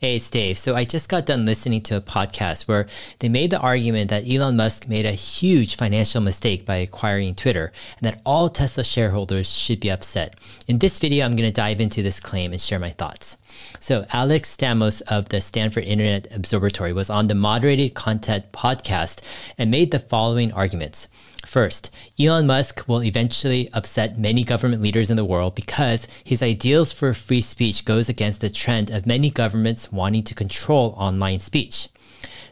Hey, it's Dave. So I just got done listening to a podcast where they made the argument that Elon Musk made a huge financial mistake by acquiring Twitter and that all Tesla shareholders should be upset. In this video, I'm going to dive into this claim and share my thoughts. So, Alex Stamos of the Stanford Internet Observatory was on the Moderated Content podcast and made the following arguments. First, Elon Musk will eventually upset many government leaders in the world because his ideals for free speech goes against the trend of many governments wanting to control online speech.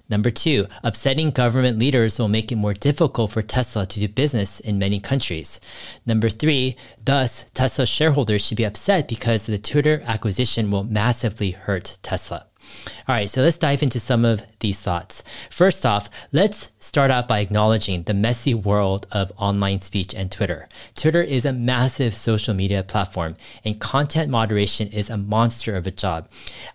Number two, upsetting government leaders will make it more difficult for Tesla to do business in many countries. Number three, thus, Tesla shareholders should be upset because the Twitter acquisition will massively hurt Tesla. All right, so let's dive into some of these thoughts. First off, let's start out by acknowledging the messy world of online speech and Twitter. Twitter is a massive social media platform, and content moderation is a monster of a job.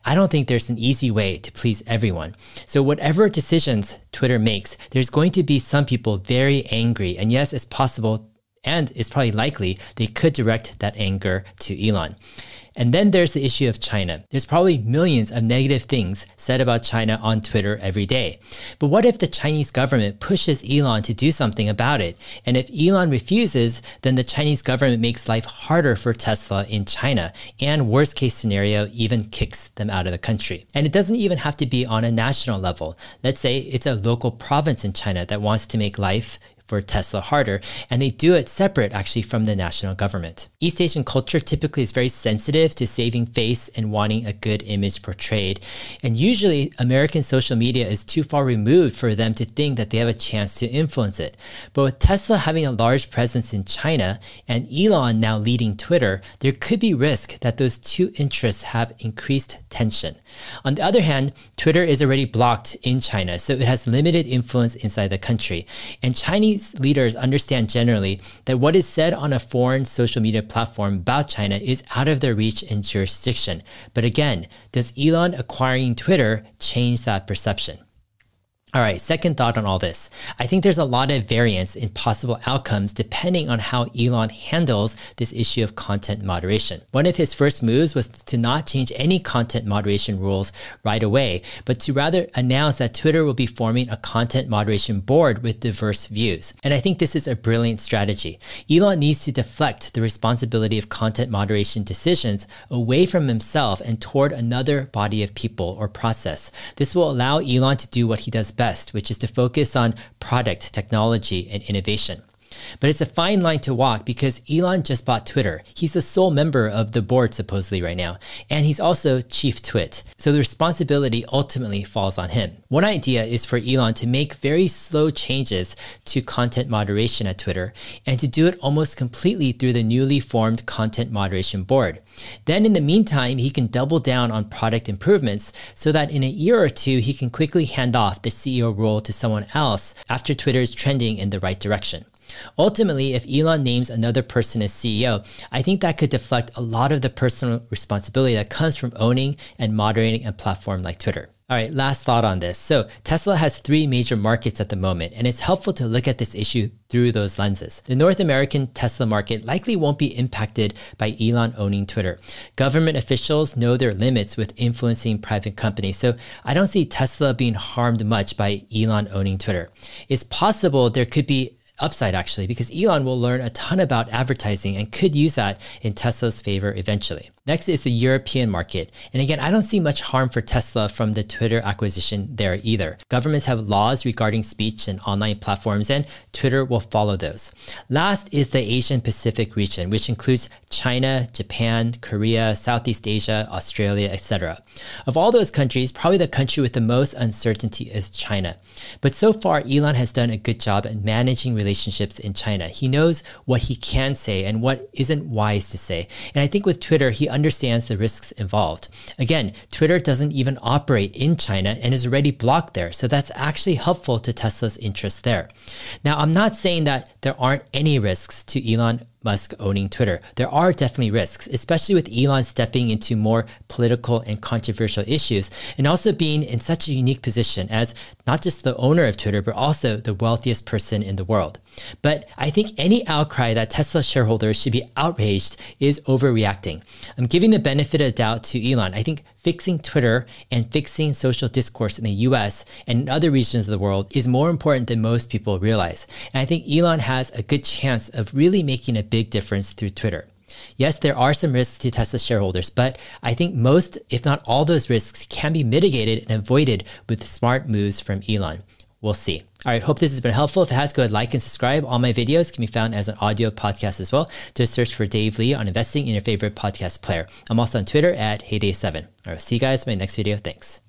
I don't think there's an easy way to please everyone. So, whatever decisions Twitter makes, there's going to be some people very angry, and yes, it's possible and it's probably likely they could direct that anger to Elon. And then there's the issue of China. There's probably millions of negative things said about China on Twitter every day. But what if the Chinese government pushes Elon to do something about it? And if Elon refuses, then the Chinese government makes life harder for Tesla in China, and worst case scenario, even kicks them out of the country. And it doesn't even have to be on a national level. Let's say it's a local province in China that wants to make life for Tesla harder, and they do it separate actually from the national government. East Asian culture typically is very sensitive to saving face and wanting a good image portrayed, and usually American social media is too far removed for them to think that they have a chance to influence it. But with Tesla having a large presence in China and Elon now leading Twitter, there could be risk that those two interests have increased tension. On the other hand, Twitter is already blocked in China, so it has limited influence inside the country, and Chinese Chinese leaders understand generally that what is said on a foreign social media platform about China is out of their reach and jurisdiction. But again, does Elon acquiring Twitter change that perception? All right, second thought on all this. I think there's a lot of variance in possible outcomes depending on how Elon handles this issue of content moderation. One of his first moves was to not change any content moderation rules right away, but to rather announce that Twitter will be forming a content moderation board with diverse views. And I think this is a brilliant strategy. Elon needs to deflect the responsibility of content moderation decisions away from himself and toward another body of people or process. This will allow Elon to do what he does best, which is to focus on product, technology, and innovation. But it's a fine line to walk because Elon just bought Twitter. He's the sole member of the board, supposedly, right now. And he's also chief twit. So the responsibility ultimately falls on him. One idea is for Elon to make very slow changes to content moderation at Twitter and to do it almost completely through the newly formed content moderation board. Then, in the meantime, he can double down on product improvements so that in a year or two, he can quickly hand off the CEO role to someone else after Twitter is trending in the right direction. Ultimately, if Elon names another person as CEO, I think that could deflect a lot of the personal responsibility that comes from owning and moderating a platform like Twitter. All right, last thought on this. So, Tesla has three major markets at the moment, and it's helpful to look at this issue through those lenses. The North American Tesla market likely won't be impacted by Elon owning Twitter. Government officials know their limits with influencing private companies, so I don't see Tesla being harmed much by Elon owning Twitter. It's possible there could be upside actually, because Elon will learn a ton about advertising and could use that in Tesla's favor eventually. Next is the European market. And again, I don't see much harm for Tesla from the Twitter acquisition there either. Governments have laws regarding speech and online platforms, and Twitter will follow those. Last is the Asian Pacific region, which includes China, Japan, Korea, Southeast Asia, Australia, etc. Of all those countries, probably the country with the most uncertainty is China. But so far, Elon has done a good job at managing relationships in China. He knows what he can say and what isn't wise to say. And I think with Twitter, he understands the risks involved. Again, Twitter doesn't even operate in China and is already blocked there. So that's actually helpful to Tesla's interests there. Now, I'm not saying that there aren't any risks to Elon Musk owning Twitter. There are definitely risks, especially with Elon stepping into more political and controversial issues, and also being in such a unique position as not just the owner of Twitter, but also the wealthiest person in the world. But I think any outcry that Tesla shareholders should be outraged is overreacting. I'm giving the benefit of doubt to Elon. I think fixing Twitter and fixing social discourse in the US and in other regions of the world is more important than most people realize. And I think Elon has a good chance of really making a big difference through Twitter. Yes, there are some risks to Tesla shareholders, but I think most, if not all those risks can be mitigated and avoided with smart moves from Elon. We'll see. All right, hope this has been helpful. If it has, go ahead, like and subscribe. All my videos can be found as an audio podcast as well. Just search for Dave Lee on investing in your favorite podcast player. I'm also on Twitter at HeyDave7. All right, see you guys in my next video. Thanks.